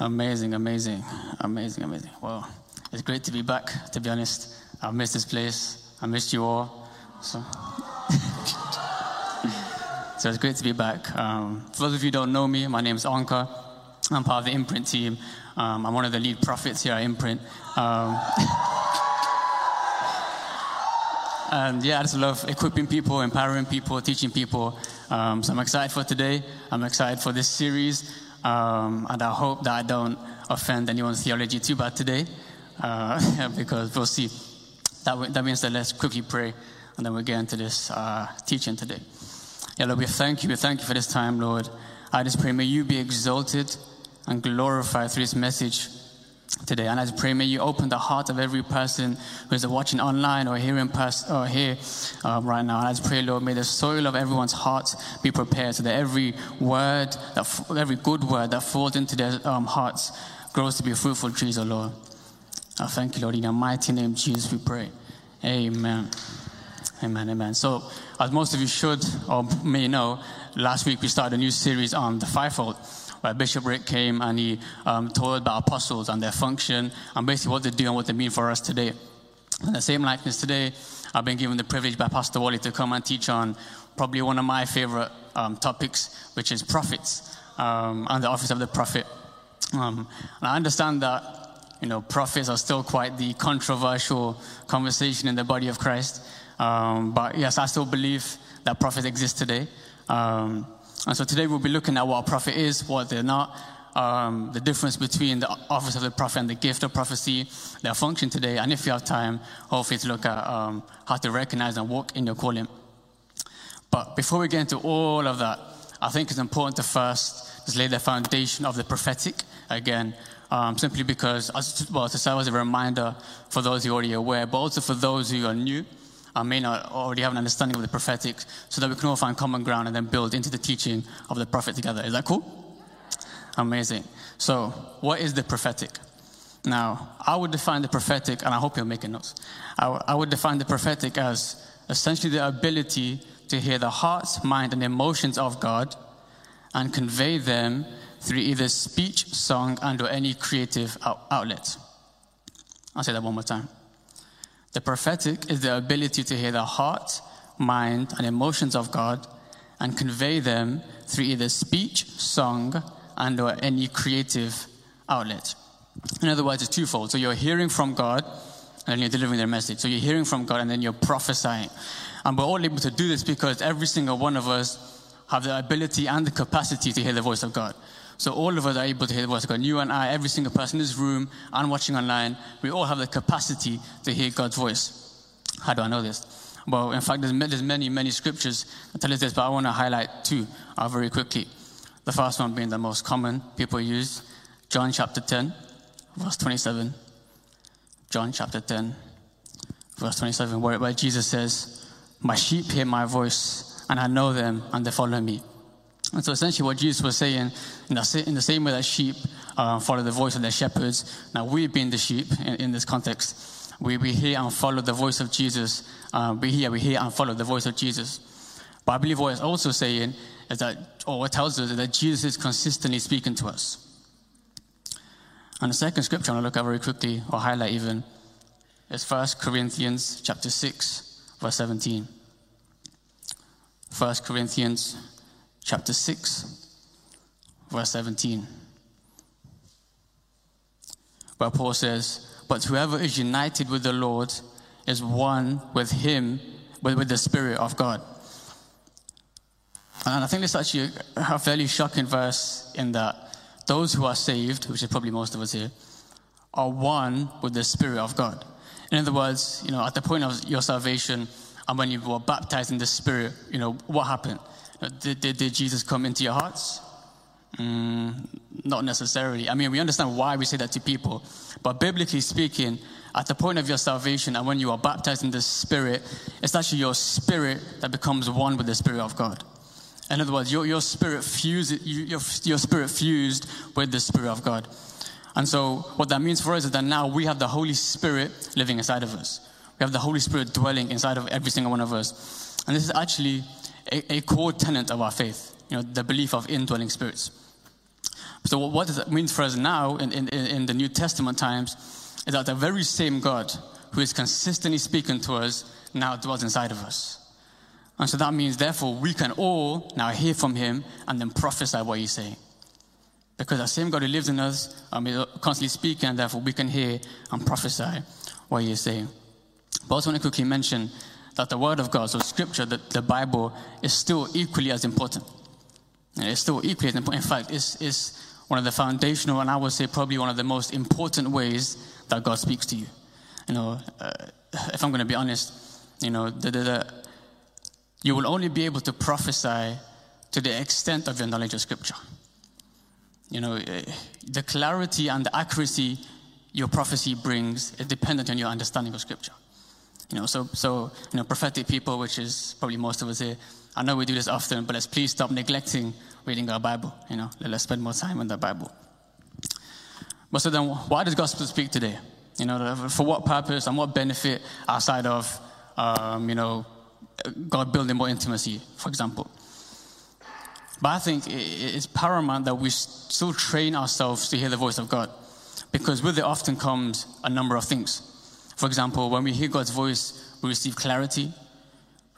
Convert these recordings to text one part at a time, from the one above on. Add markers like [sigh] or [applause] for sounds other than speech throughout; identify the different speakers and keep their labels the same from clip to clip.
Speaker 1: Amazing, amazing, amazing, amazing. Well, it's great to be back, to be honest. I've missed this place. I missed you all. So, [laughs] so it's great to be back. Um, for those of you who don't know me, my name is Anka. I'm part of the Imprint team. Um, I'm one of the lead prophets here at Imprint. Um, [laughs] and yeah, I just love equipping people, empowering people, teaching people. Um, so I'm excited for today. I'm excited for this series. Um, and I hope that I don't offend anyone's theology too bad today, uh, [laughs] because we'll see. That, that means that let's quickly pray, and then we'll get into this uh, teaching today. Yeah, Lord, we thank you. We thank you for this time, Lord. I just pray, may you be exalted and glorified through this message today. And I pray, may you open the heart of every person who is watching online or here in person or here um, right now. And I pray, Lord, may the soil of everyone's heart be prepared so that every word, that every good word that falls into their um, hearts grows to be fruitful trees, O oh Lord. I thank you, Lord. In your mighty name, Jesus, we pray. Amen. Amen, amen. So, as most of you should or may know, last week we started a new series on the fivefold where Bishop Rick came and he um, told about apostles and their function and basically what they do and what they mean for us today. In the same likeness today, I've been given the privilege by Pastor Wally to come and teach on probably one of my favorite um, topics, which is prophets um, and the office of the prophet. Um, and I understand that you know prophets are still quite the controversial conversation in the body of Christ. Um, but yes, I still believe that prophets exist today. Um, and so today we'll be looking at what a prophet is, what they're not, um, the difference between the office of the prophet and the gift of prophecy, their function today, and if you have time, hopefully to look at um, how to recognize and walk in your calling. But before we get into all of that, I think it's important to first just lay the foundation of the prophetic again, um, simply because, as, well, to serve as a reminder for those who are already aware, but also for those who are new I may not already have an understanding of the prophetic so that we can all find common ground and then build into the teaching of the prophet together. Is that cool? Amazing. So, what is the prophetic? Now, I would define the prophetic, and I hope you're making notes. I would define the prophetic as essentially the ability to hear the heart, mind, and emotions of God and convey them through either speech, song, and or any creative outlet. I'll say that one more time. The prophetic is the ability to hear the heart, mind, and emotions of God and convey them through either speech, song, and or any creative outlet. In other words, it's twofold. So you're hearing from God and you're delivering their message. So you're hearing from God and then you're prophesying. And we're all able to do this because every single one of us have the ability and the capacity to hear the voice of God. So all of us are able to hear the voice of God. You and I, every single person in this room and watching online, we all have the capacity to hear God's voice. How do I know this? Well, in fact, there's, many, many scriptures that tell us this, but I want to highlight two uh, very quickly. The first one being the most common people use, John chapter 10, verse 27. John chapter 10, verse 27, where, where Jesus says, My sheep hear my voice, and I know them, and they follow me. And so essentially what Jesus was saying, in the, same way that sheep uh, follow the voice of their shepherds, now we being the sheep in, in this context, we, we hear and follow the voice of Jesus. Uh, we hear, we hear and follow the voice of Jesus. But I believe what it's also saying is that, or what tells us is that Jesus is consistently speaking to us. And the second scripture I want to look at very quickly, or highlight even, is 1 Corinthians chapter 6, verse 17. 1 Corinthians chapter 6, verse 17, where Paul says, But whoever is united with the Lord is one with him, with, with the Spirit of God. And I think this is actually a fairly shocking verse in that those who are saved, which is probably most of us here, are one with the Spirit of God. In other words, you know, at the point of your salvation and when you were baptized in the Spirit, you know, what happened? Did, did, did Jesus come into your hearts? Mm, not necessarily. I mean, we understand why we say that to people, but biblically speaking, at the point of your salvation and when you are baptized in the Spirit, it's actually your spirit that becomes one with the Spirit of God. In other words, your, your spirit fused, your, your spirit fused with the Spirit of God. And so, what that means for us is that now we have the Holy Spirit living inside of us. We have the Holy Spirit dwelling inside of every single one of us. And this is actually a, a core tenet of our faith, you know, the belief of indwelling spirits. So, what does that mean for us now in, in, in the New Testament times is that the very same God who is consistently speaking to us now dwells inside of us. And so that means, therefore, we can all now hear from him and then prophesy what he's saying. Because the same God who lives in us um, is constantly speaking, and therefore we can hear and prophesy what he is saying. But I also want to quickly mention that the Word of God, so Scripture, the, the Bible, is still equally as important. And it's still equally as important. In fact, it's, it's one of the foundational, and I would say probably one of the most important ways that God speaks to you. You know, uh, if I'm going to be honest, you know, the, the, the, you will only be able to prophesy to the extent of your knowledge of Scripture. You know, uh, the clarity and the accuracy your prophecy brings is dependent on your understanding of Scripture. You know, so, so you know, prophetic people, which is probably most of us here, I know we do this often, but let's please stop neglecting reading our Bible. You know, let's spend more time in the Bible. But so then, why does gospel speak today? You know, for what purpose and what benefit outside of, um, you know, God building more intimacy, for example? But I think it's paramount that we still train ourselves to hear the voice of God, because with it often comes a number of things. For example, when we hear God's voice, we receive clarity,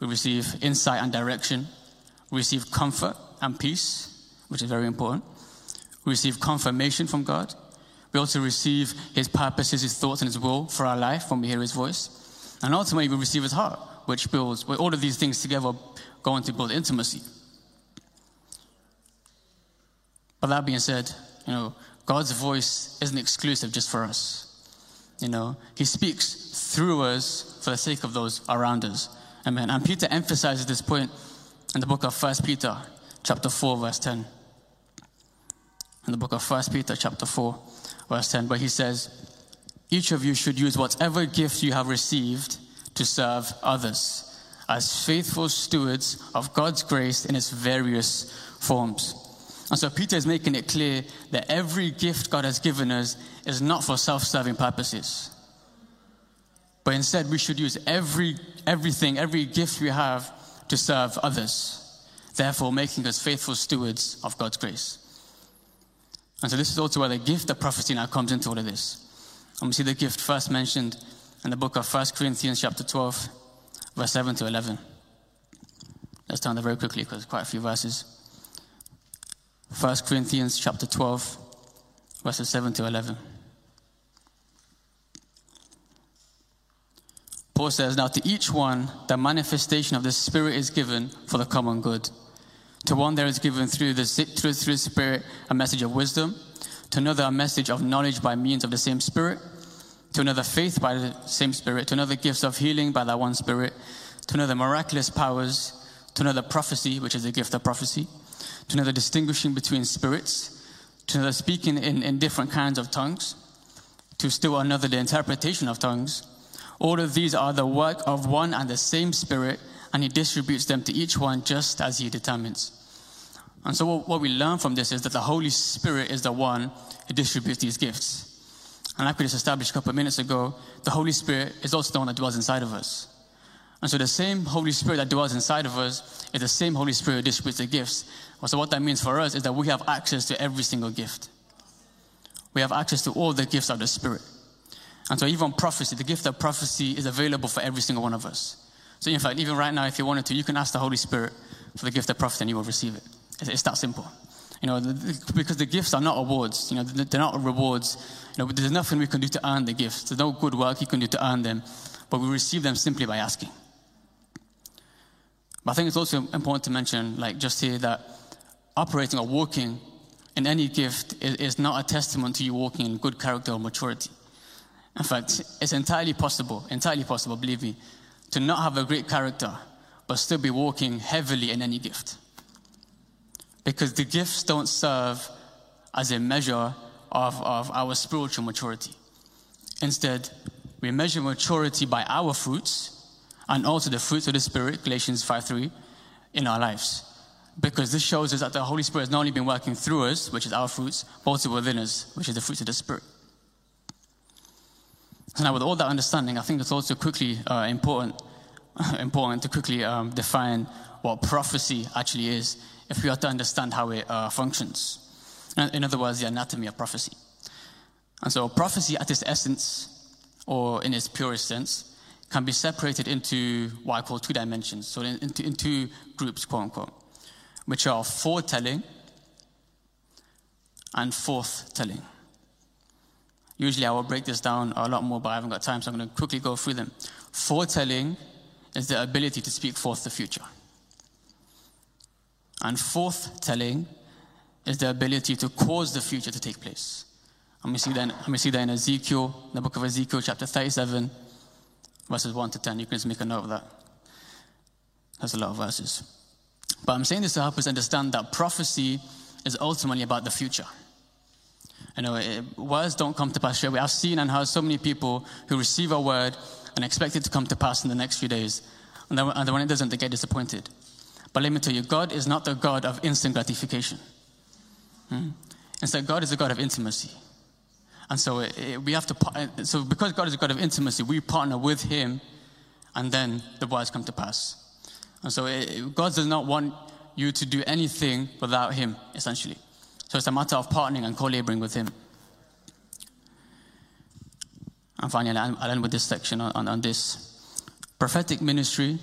Speaker 1: we receive insight and direction, we receive comfort and peace, which is very important. We receive confirmation from God. We also receive His purposes, His thoughts, and His will for our life when we hear His voice. And ultimately, we receive His heart, which builds, all of these things together go on to build intimacy. But that being said, you know, God's voice isn't exclusive just for us. You know, He speaks through us for the sake of those around us. Amen. And Peter emphasizes this point in the book of First Peter, chapter 4, verse 10. In the book of First Peter, chapter 4, verse 10, where he says, Each of you should use whatever gift you have received to serve others as faithful stewards of God's grace in its various forms. And so Peter is making it clear that every gift God has given us is not for self serving purposes. But instead, we should use every, everything, every gift we have to serve others, therefore, making us faithful stewards of God's grace. And so, this is also where the gift of prophecy now comes into all of this. And we see the gift first mentioned in the book of 1 Corinthians, chapter 12, verse 7 to 11. Let's turn there very quickly because quite a few verses. 1 Corinthians, chapter 12, verses 7 to 11. Paul says, Now to each one, the manifestation of the Spirit is given for the common good. To one, there is given through the, through, through the Spirit a message of wisdom, to another, a message of knowledge by means of the same Spirit, to another, faith by the same Spirit, to another, gifts of healing by that one Spirit, to another, miraculous powers, to another, prophecy, which is a gift of prophecy, to another, distinguishing between spirits, to another, speaking in, in different kinds of tongues, to still another, the interpretation of tongues all of these are the work of one and the same Spirit, and He distributes them to each one just as He determines. And so, what we learn from this is that the Holy Spirit is the one who distributes these gifts. And like we just established a couple of minutes ago, the Holy Spirit is also the one that dwells inside of us. And so, the same Holy Spirit that dwells inside of us is the same Holy Spirit who distributes the gifts. And So, what that means for us is that we have access to every single gift. We have access to all the gifts of the Spirit. And so, even prophecy, the gift of prophecy is available for every single one of us. So, in fact, even right now, if you wanted to, you can ask the Holy Spirit for the gift of prophecy and you will receive it. It's, that simple. You know, because the gifts are not awards. You know, they're not rewards. You know, there's nothing we can do to earn the gifts. There's no good work you can do to earn them, but we receive them simply by asking. But I think it's also important to mention, like just here, that operating or walking in any gift is, is not a testament to you walking in good character or maturity. In fact, it's entirely possible, entirely possible, believe me, to not have a great character, but still be walking heavily in any gift. Because the gifts don't serve as a measure of, of our spiritual maturity. Instead, we measure maturity by our fruits and also the fruits of the Spirit, Galatians 5 3, in our lives. Because this shows us that the Holy Spirit has not only been working through us, which is our fruits, but also within us, which is the fruits of the Spirit. Now, with all that understanding, I think it's also quickly uh, important, [laughs] important to quickly um, define what prophecy actually is, if we are to understand how it uh, functions. In other words, the anatomy of prophecy. And so, prophecy at its essence, or in its purest sense, can be separated into what I call two dimensions, so into, into two groups, quote unquote, which are foretelling and forthtelling. Usually I will break this down a lot more, but I haven't got time, so I'm going to quickly go through them. Foretelling is the ability to speak forth the future. And forthtelling is the ability to cause the future to take place. And we see that, we see that in Ezekiel, the book of Ezekiel, chapter 37, verses 1 to 10. You can just make a note of that. That's a lot of verses. But I'm saying this to help us understand that prophecy is ultimately about the future. You know, it, words don't come to pass. I've seen and heard so many people who receive a word and expect it to come to pass in the next few days. And then, and then when it doesn't, they get disappointed. But let me tell you, God is not the God of instant gratification. Hmm? Instead, God is a God of intimacy. And so it, it, we have to, so because God is a God of intimacy, we partner with Him, and then the words come to pass. And so it, God does not want you to do anything without Him, essentially. So it's a matter of partnering and co laboring with Him. And finally, I'll end with this section on, on, this. Prophetic ministry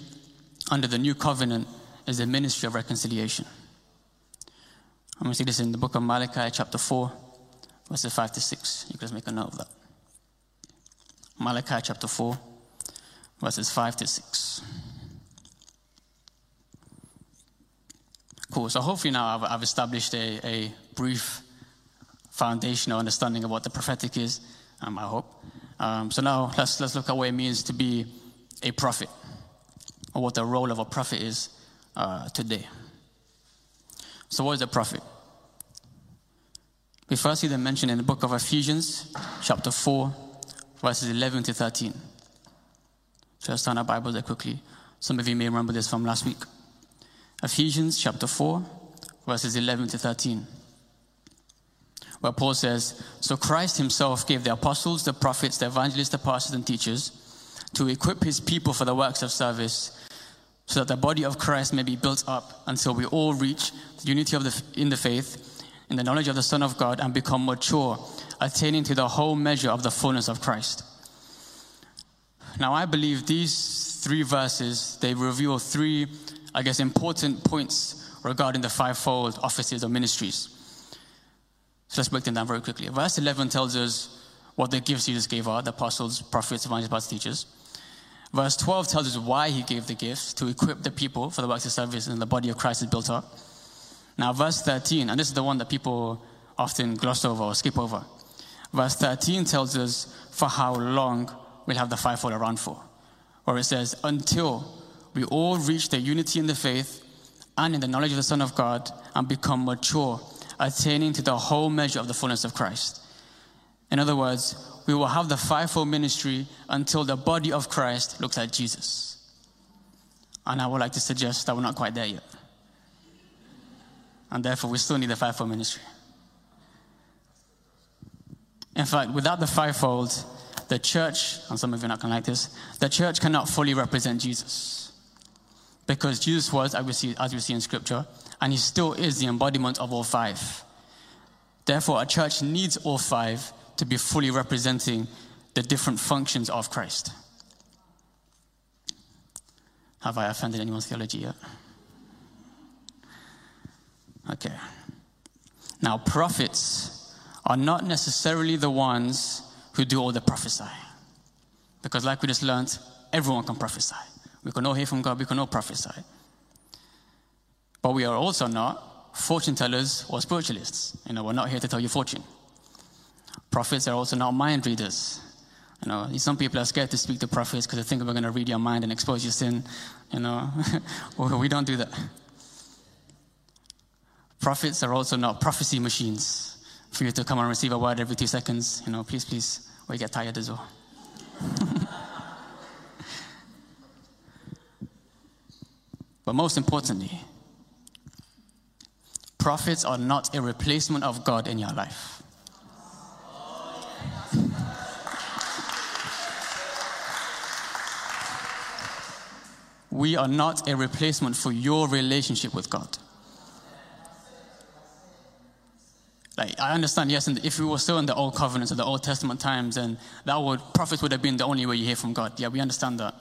Speaker 1: under the new covenant is the ministry of reconciliation. I'm going to see this in the book of Malachi, chapter 4, verses 5 to 6. You can just make a note of that. Malachi, chapter 4, verses 5 to 6. Cool. So hopefully now I've, I've established a, a brief foundational understanding of what the prophetic is, um, I hope. Um, so now let's, let's look at what it means to be a prophet, or what the role of a prophet is uh, today. So, what is a prophet? We first see them mentioned in the book of Ephesians, chapter 4, verses 11 to 13. So let's turn our Bibles there quickly. Some of you may remember this from last week. Ephesians chapter 4, verses 11 to 13. Where Paul says, So Christ himself gave the apostles, the prophets, the evangelists, the pastors, and teachers to equip his people for the works of service, so that the body of Christ may be built up until we all reach the unity of the, in the faith, in the knowledge of the Son of God, and become mature, attaining to the whole measure of the fullness of Christ. Now, I believe these three verses, they reveal three I guess, important points regarding the fivefold offices or ministries. So let's break them down very quickly. Verse 11 tells us what the gifts Jesus gave are the apostles, prophets, evangelists, pastors, teachers. Verse 12 tells us why he gave the gifts to equip the people for the works of service and the body of Christ is built up. Now, verse 13, and this is the one that people often gloss over or skip over. Verse 13 tells us for how long we'll have the fivefold around for, where it says, until we all reach the unity in the faith and in the knowledge of the Son of God and become mature, attaining to the whole measure of the fullness of Christ. In other words, we will have the fivefold ministry until the body of Christ looks like Jesus. And I would like to suggest that we're not quite there yet. And therefore, we still need the fivefold ministry. In fact, without the fivefold, the church, and some of you are not going to like this, the church cannot fully represent Jesus. Because Jesus was, as we, see, as we see in Scripture, and he still is the embodiment of all five. Therefore, a church needs all five to be fully representing the different functions of Christ. Have I offended anyone's theology yet? Okay. Now, prophets are not necessarily the ones who do all the prophesying. Because, like we just learned, everyone can prophesy. We can all hear from God, we can all prophesy. But we are also not fortune tellers or spiritualists. You know, we're not here to tell you fortune. Prophets are also not mind readers. You know, some people are scared to speak to prophets because they think we're going to read your mind and expose your sin. You know, [laughs] we don't do that. Prophets are also not prophecy machines for you to come and receive a word every two seconds. You know, please, please, we get tired as well. [laughs] But most importantly, prophets are not a replacement of God in your life. We are not a replacement for your relationship with God. Like, I understand, yes, and if we were still in the Old Covenant or the Old Testament times, then that would, prophets would have been the only way you hear from God. Yeah, we understand that.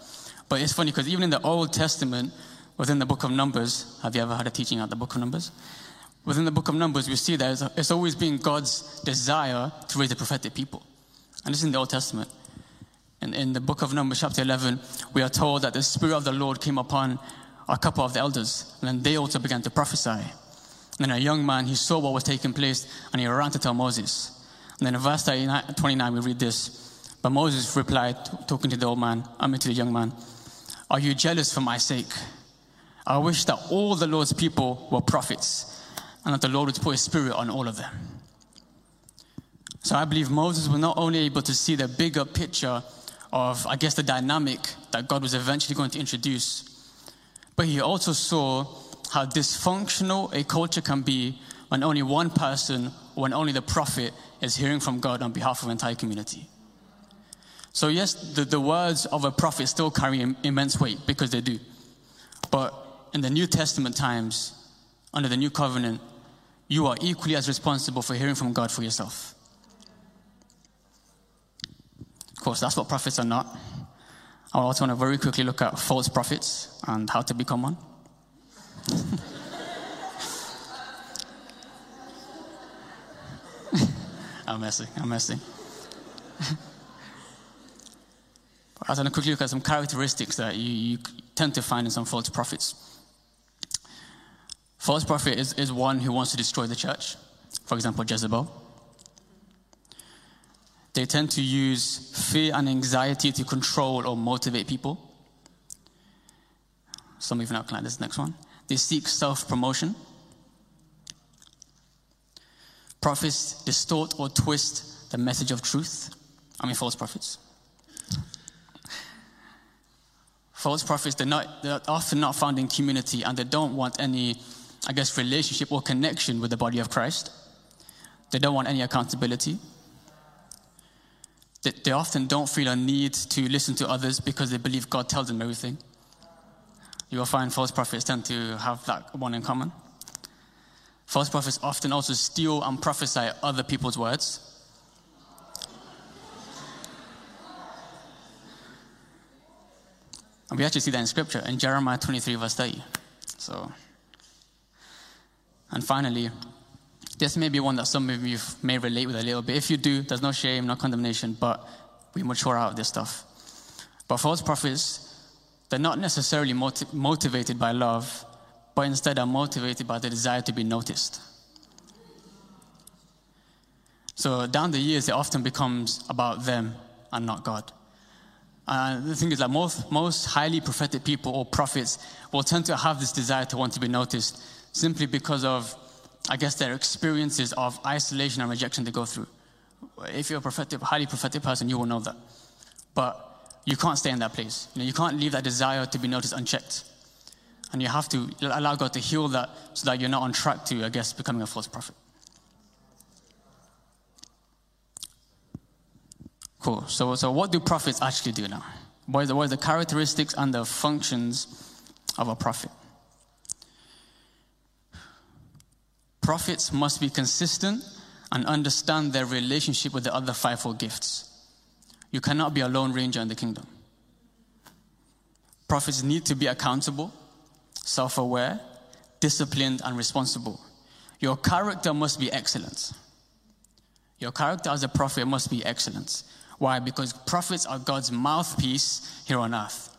Speaker 1: But it's funny because even in the Old Testament, within the book of Numbers, have you ever had a teaching at the book of Numbers? Within the book of Numbers, we see that it's always been God's desire to raise a prophetic people. And this is in the Old Testament. In, in the book of Numbers, chapter 11, we are told that the Spirit of the Lord came upon a couple of the elders, and then they also began to prophesy. And then a young man, he saw what was taking place, and he ran to tell Moses. And then in verse 29, we read this. But Moses replied, talking to the old man, I mean to the young man, Are you jealous for my sake? I wish that all the Lord's people were prophets, and that the Lord would pour his spirit on all of them. So I believe Moses was not only able to see the bigger picture of, I guess, the dynamic that God was eventually going to introduce, but he also saw how dysfunctional a culture can be when only one person, when only the prophet, is hearing from God on behalf of an entire community. So, yes, the, the words of a prophet still carry immense weight because they do. But in the New Testament times, under the new covenant, you are equally as responsible for hearing from God for yourself. Of course, that's what prophets are not. I also want to very quickly look at false prophets and how to become one. [laughs] I'm messing, I'm messing. [laughs] I want to quickly look at some characteristics that you, you tend to find in some false prophets. False prophet is, is one who wants to destroy the church. For example, Jezebel. They tend to use fear and anxiety to control or motivate people. Some even outline this next one. They seek self promotion. Prophets distort or twist the message of truth. I mean, false prophets. False prophets, they're, not, they're often not found in community and they don't want any, I guess, relationship or connection with the body of Christ. They don't want any accountability. They often don't feel a need to listen to others because they believe God tells them everything. You will find false prophets tend to have that one in common. False prophets often also steal and prophesy other people's words. And we actually see that in scripture in Jeremiah 23, verse 30. So, and finally, this may be one that some of you may relate with a little bit. If you do, there's no shame, no condemnation, but we mature out of this stuff. But false prophets, they're not necessarily motiv- motivated by love, but instead are motivated by the desire to be noticed. So down the years, it often becomes about them and not God. And the thing is that most, most highly prophetic people or prophets will tend to have this desire to want to be noticed simply because of I guess, their experiences of isolation and rejection they go through. If you're a prophetic, highly prophetic person, you will know that. But you can't stay in that place. You, know, you can't leave that desire to be noticed unchecked. And you have to allow God to heal that so that you're not on track to, I guess, becoming a false prophet. Cool. So, so what do prophets actually do now? What, the, what are the characteristics and the functions of a prophet? Prophets must be consistent and understand their relationship with the other fivefold gifts. You cannot be a lone ranger in the kingdom. Prophets need to be accountable, self aware, disciplined, and responsible. Your character must be excellent. Your character as a prophet must be excellent. Why? Because prophets are God's mouthpiece here on earth.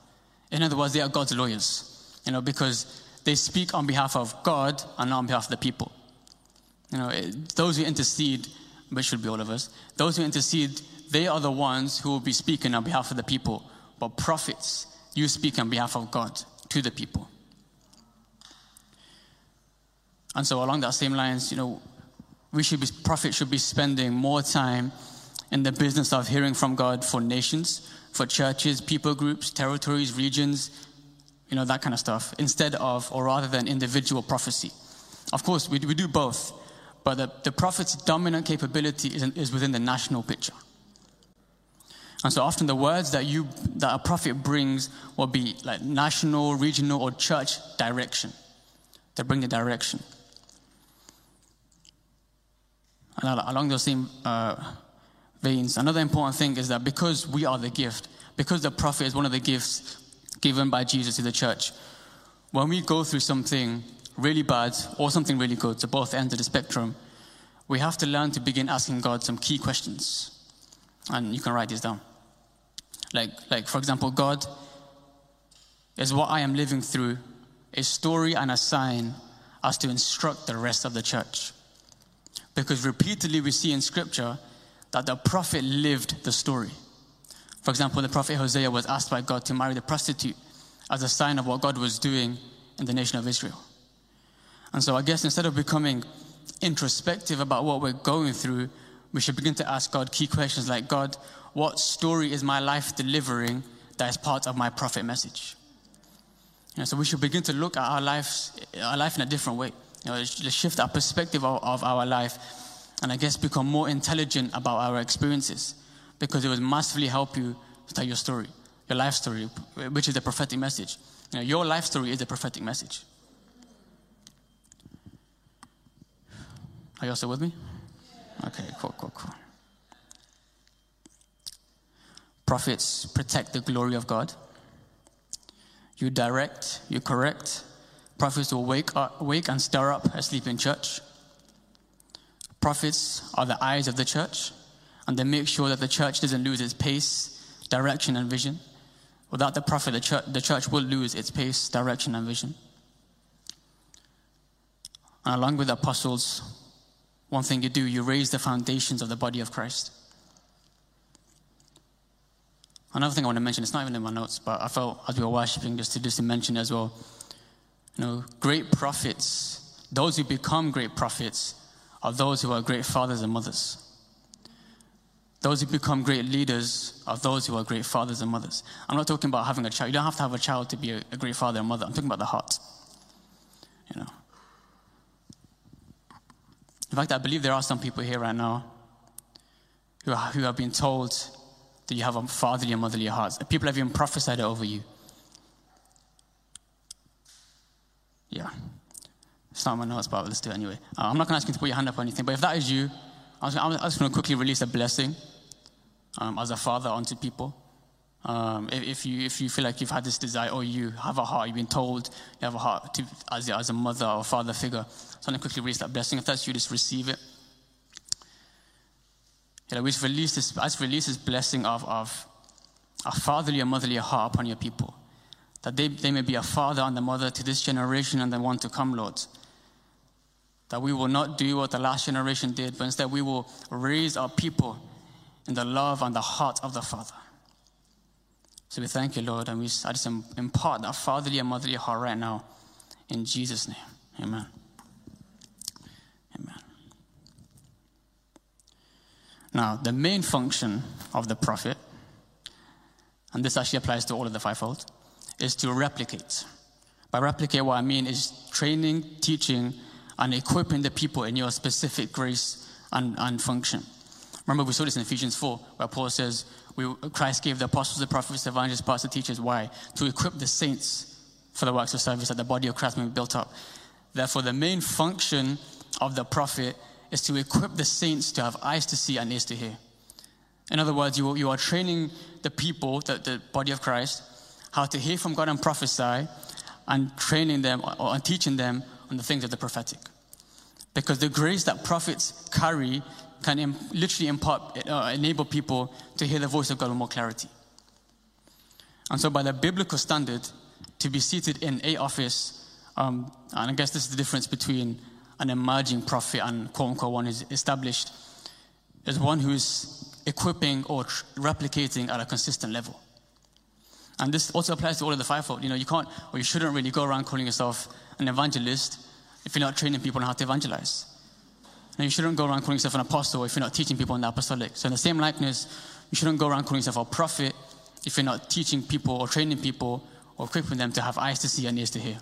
Speaker 1: In other words, they are God's lawyers. You know, because they speak on behalf of God and not on behalf of the people. You know, those who intercede, which should be all of us, those who intercede, they are the ones who will be speaking on behalf of the people. But prophets, you speak on behalf of God to the people. And so, along that same lines, you know, we should be, prophets should be spending more time in the business of hearing from God for nations, for churches, people groups, territories, regions, you know, that kind of stuff, instead of, or rather than individual prophecy. Of course, we, we do both. But the, the prophet's dominant capability is, is within the national picture. And so often the words that you that a prophet brings will be like national, regional, or church direction. They bring the direction. And along those same uh, veins, another important thing is that because we are the gift, because the prophet is one of the gifts given by Jesus to the church, when we go through something really bad or something really good, to both ends of the spectrum, we have to learn to begin asking God some key questions. And you can write these down. Like, like for example, God, is what I am living through a story and a sign as to instruct the rest of the church? Because repeatedly we see in scripture that the prophet lived the story. For example, the prophet Hosea was asked by God to marry the prostitute as a sign of what God was doing in the nation of Israel. And so I guess instead of becoming introspective about what we're going through, we should begin to ask God key questions like God, what story is my life delivering that is part of my prophet message? You know, so we should begin to look at our lives, our life in a different way. You know, shift our perspective of, of our life, and I guess become more intelligent about our experiences, because it will massively help you tell your story, your life story, which is the prophetic message. You know, your life story is the prophetic message. Are you still with me? Okay, cool, cool, cool. Prophets protect the glory of God. You direct, you correct. Prophets will wake, up, wake and stir up a sleeping church. Prophets are the eyes of the church, and they make sure that the church doesn't lose its pace, direction, and vision. Without the prophet, the church, the church will lose its pace, direction, and vision. And along with the apostles, one thing you do, you raise the foundations of the body of Christ. Another thing I want to mention, it's not even in my notes, but I felt as we were worshiping just to just mention as well. You know, great prophets, those who become great prophets, are those who are great fathers and mothers. Those who become great leaders are those who are great fathers and mothers. I'm not talking about having a child. You don't have to have a child to be a, a great father and mother. I'm talking about the heart. You know. In fact, I believe there are some people here right now who, are, who have been told that you have a fatherly and motherly heart. People have even prophesied it over you. Yeah. It's not my notes, but let's do it anyway. Uh, I'm not going to ask you to put your hand up or anything, but if that is you, I'm just going to quickly release a blessing um, as a father onto people. Um, if, you, if you feel like you've had this desire or you have a heart, you've been told you have a heart to, as, as a mother or father figure, so I'm going to quickly release that blessing. If that's you, just receive it. Know, we just release this, release this blessing of, of a fatherly and motherly heart upon your people. That they, they may be a father and a mother to this generation and the one to come, Lord. That we will not do what the last generation did, but instead we will raise our people in the love and the heart of the Father. So we thank you, Lord, and we I just impart that fatherly and motherly heart right now. In Jesus' name. Amen. Amen. Now, the main function of the prophet, and this actually applies to all of the fivefold, is to replicate. By replicate, what I mean is training, teaching, and equipping the people in your specific grace and, and function. Remember, we saw this in Ephesians 4, where Paul says, we, Christ gave the apostles, the prophets, the evangelists, pastors, teachers. Why? To equip the saints for the works of service that the body of Christ may be built up. Therefore, the main function of the prophet is to equip the saints to have eyes to see and ears to hear. In other words, you, you are training the people, the, the body of Christ, how to hear from God and prophesy, and training them or teaching them on the things of the prophetic. Because the grace that prophets carry can Im- literally impart, uh, enable people to hear the voice of God with more clarity. And so, by the biblical standard, to be seated in a office, um, and I guess this is the difference between an emerging prophet and quote unquote one is established, is one who is equipping or tr- replicating at a consistent level. And this also applies to all of the fivefold. You know, you can't or you shouldn't really go around calling yourself an evangelist if you're not training people on how to evangelize. And you shouldn't go around calling yourself an apostle if you're not teaching people in the apostolic. So, in the same likeness, you shouldn't go around calling yourself a prophet if you're not teaching people or training people or equipping them to have eyes to see and ears to hear.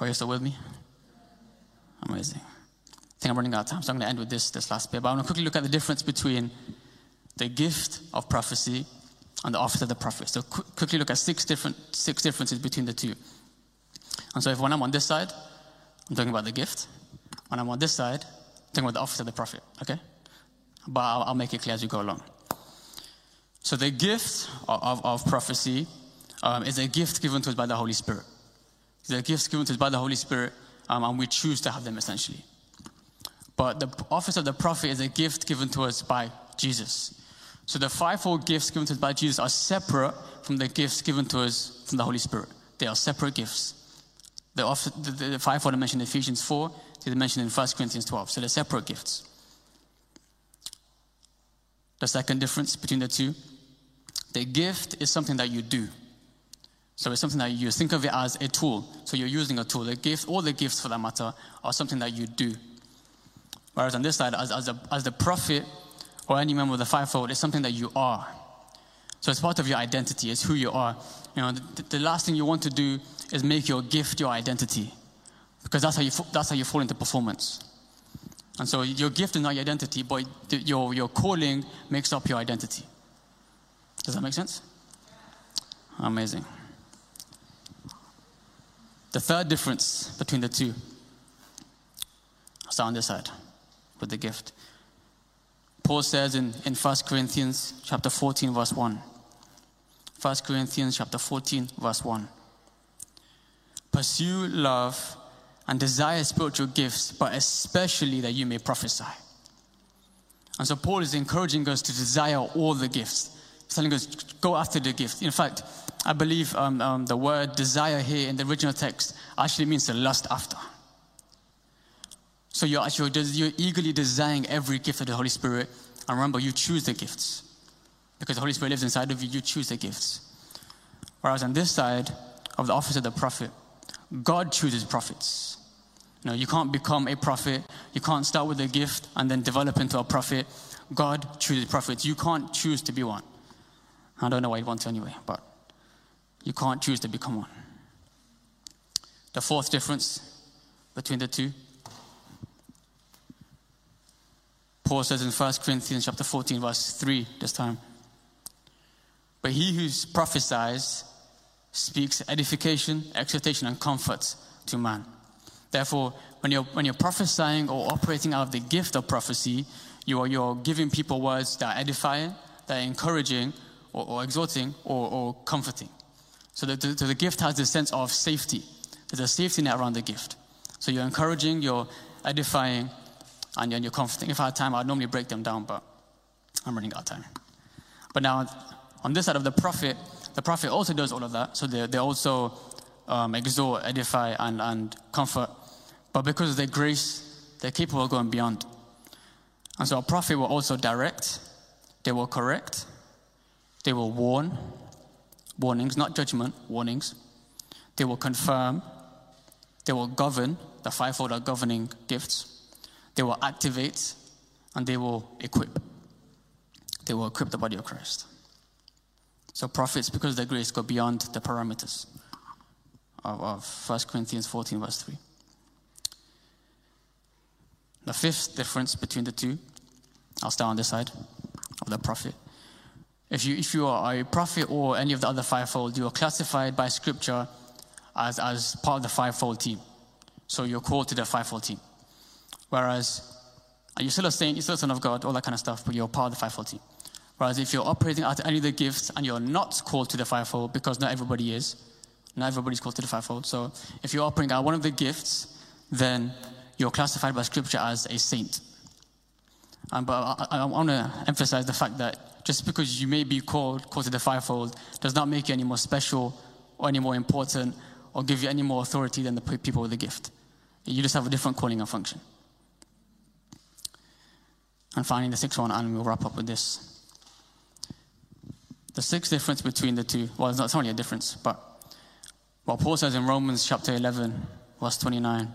Speaker 1: Are you still with me? Amazing. I think I'm running out of time, so I'm going to end with this, this last bit. But I want to quickly look at the difference between the gift of prophecy and the office of the prophet. So qu- quickly look at six different six differences between the two. And so if when I'm on this side, I'm talking about the gift. When I'm on this side, I'm talking about the office of the prophet, okay? But I'll, I'll make it clear as we go along. So the gift of, of, of prophecy um, is a gift given to us by the Holy Spirit. It's a gift given to us by the Holy Spirit, um, and we choose to have them essentially. But the office of the prophet is a gift given to us by Jesus. So the fivefold gifts given to us by Jesus are separate from the gifts given to us from the Holy Spirit. They are separate gifts. The, office, the, the, the fivefold mentioned in Ephesians 4, they're mentioned in 1 Corinthians 12. So they're separate gifts. The second difference between the two the gift is something that you do. So it's something that you. Think of it as a tool. So you're using a tool. The gift, all the gifts for that matter, are something that you do. Whereas on this side, as, as, a, as the prophet or any member of the fivefold, it's something that you are. So it's part of your identity. It's who you are. You know, the, the last thing you want to do is make your gift your identity, because that's how you that's how you fall into performance. And so your gift is not your identity, but your your calling makes up your identity. Does that make sense? Amazing. The third difference between the two. Start on this side with the gift. Paul says in, in 1 Corinthians chapter 14, verse 1. 1 Corinthians chapter 14, verse 1. Pursue love and desire spiritual gifts, but especially that you may prophesy. And so Paul is encouraging us to desire all the gifts. He's telling us, go after the gift. In fact, I believe um, um, the word desire here in the original text actually means to lust after. So you're, actually, you're eagerly desiring every gift of the Holy Spirit. And remember, you choose the gifts. Because the Holy Spirit lives inside of you, you choose the gifts. Whereas on this side of the office of the prophet, God chooses prophets. You know, you can't become a prophet. You can't start with a gift and then develop into a prophet. God chooses prophets. You can't choose to be one. I don't know why you want to anyway, but you can't choose to become one. The fourth difference between the two Paul says in 1 Corinthians chapter 14, verse 3 this time. But he who prophesies speaks edification, exhortation, and comfort to man. Therefore, when you're, when you're prophesying or operating out of the gift of prophecy, you are, you're giving people words that are edifying, that are encouraging, or, or exhorting, or, or, comforting. So the, the, the gift has this sense of safety. There's a safety net around the gift. So you're encouraging, you're edifying, and you're comforting. If I had time, I'd normally break them down, but I'm running out of time. But now, on this side of the prophet, the prophet also does all of that. So they, they also um, exhort, edify, and, and comfort. But because of their grace, they're capable of going beyond. And so a prophet will also direct, they will correct, they will warn, warnings, not judgment, warnings. They will confirm, they will govern, the fivefold are governing gifts. They will activate and they will equip. They will equip the body of Christ. So prophets, because their grace, go beyond the parameters of, of 1 Corinthians 14, verse 3. The fifth difference between the two, I'll start on this side of the prophet. If you, if you are a prophet or any of the other fivefold, you are classified by scripture as, as part of the fivefold team. So you're called to the fivefold team. Whereas you're still a saint, you're still a son of God, all that kind of stuff, but you're part of the fivefold team. Whereas if you're operating out of any of the gifts and you're not called to the fivefold, because not everybody is, not everybody's called to the fivefold. So if you're operating out one of the gifts, then you're classified by Scripture as a saint. Um, but I, I, I want to emphasize the fact that just because you may be called, called to the fivefold does not make you any more special or any more important or give you any more authority than the people with the gift. You just have a different calling and function. And finally, the sixth one, and we'll wrap up with this. The sixth difference between the two, well, it's not only a difference, but what Paul says in Romans chapter 11, verse 29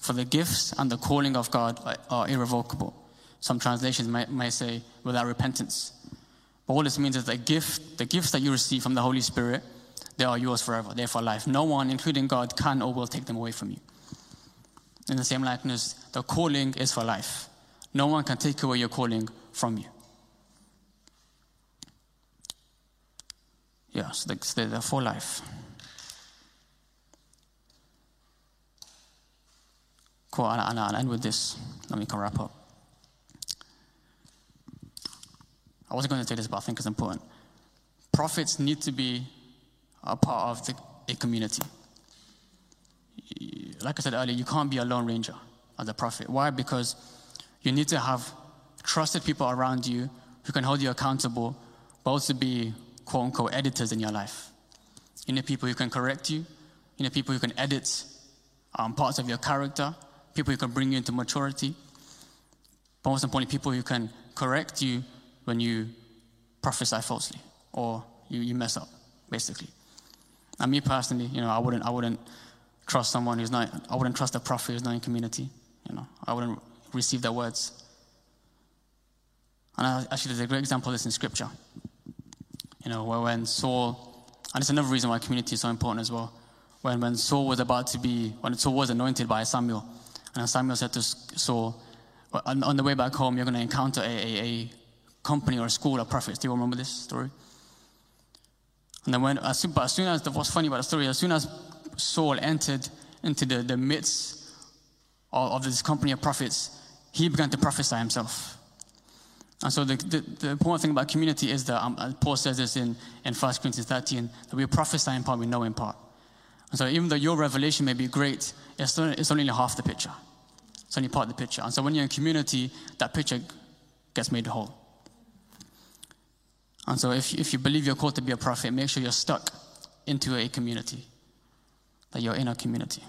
Speaker 1: For the gifts and the calling of God are irrevocable. Some translations may, may say without repentance. But all this means is that gift, the gifts that you receive from the Holy Spirit, they are yours forever. They're for life. No one, including God, can or will take them away from you. In the same likeness, the calling is for life. No one can take away your calling from you. They're there for life. Cool, and I'll end with this. Let me can wrap up. I wasn't going to say this, but I think it's important. Prophets need to be a part of the, a community. Like I said earlier, you can't be a lone ranger as a prophet. Why? Because you need to have trusted people around you who can hold you accountable, but also be quote unquote editors in your life. You need people who can correct you, you need people who can edit um, parts of your character, people who can bring you into maturity, but most importantly, people who can correct you when you prophesy falsely or you, you mess up, basically. And me personally, you know, I wouldn't, I wouldn't trust someone who's not, I wouldn't trust a prophet who's not in community. You know, I wouldn't receive their words. And actually, there's a great example of this in Scripture. You know, when Saul, and it's another reason why community is so important as well. When, when Saul was about to be, when Saul was anointed by Samuel, and Samuel said to Saul, on, on the way back home, you're going to encounter a, a, a company or a school of prophets. Do you remember this story? And then when, as soon, but as soon as, what's funny about the story, as soon as Saul entered into the, the midst of, of this company of prophets, he began to prophesy himself. And so the, the, the, important thing about community is that um, Paul says this in, in 1 Corinthians 13, that we prophesy in part, we know in part. And so even though your revelation may be great, it's, it's only half the picture. It's only part of the picture. And so when you're in community, that picture gets made whole. And so if, if you believe you're called to be a prophet, make sure you're stuck into a community, that you're in a community.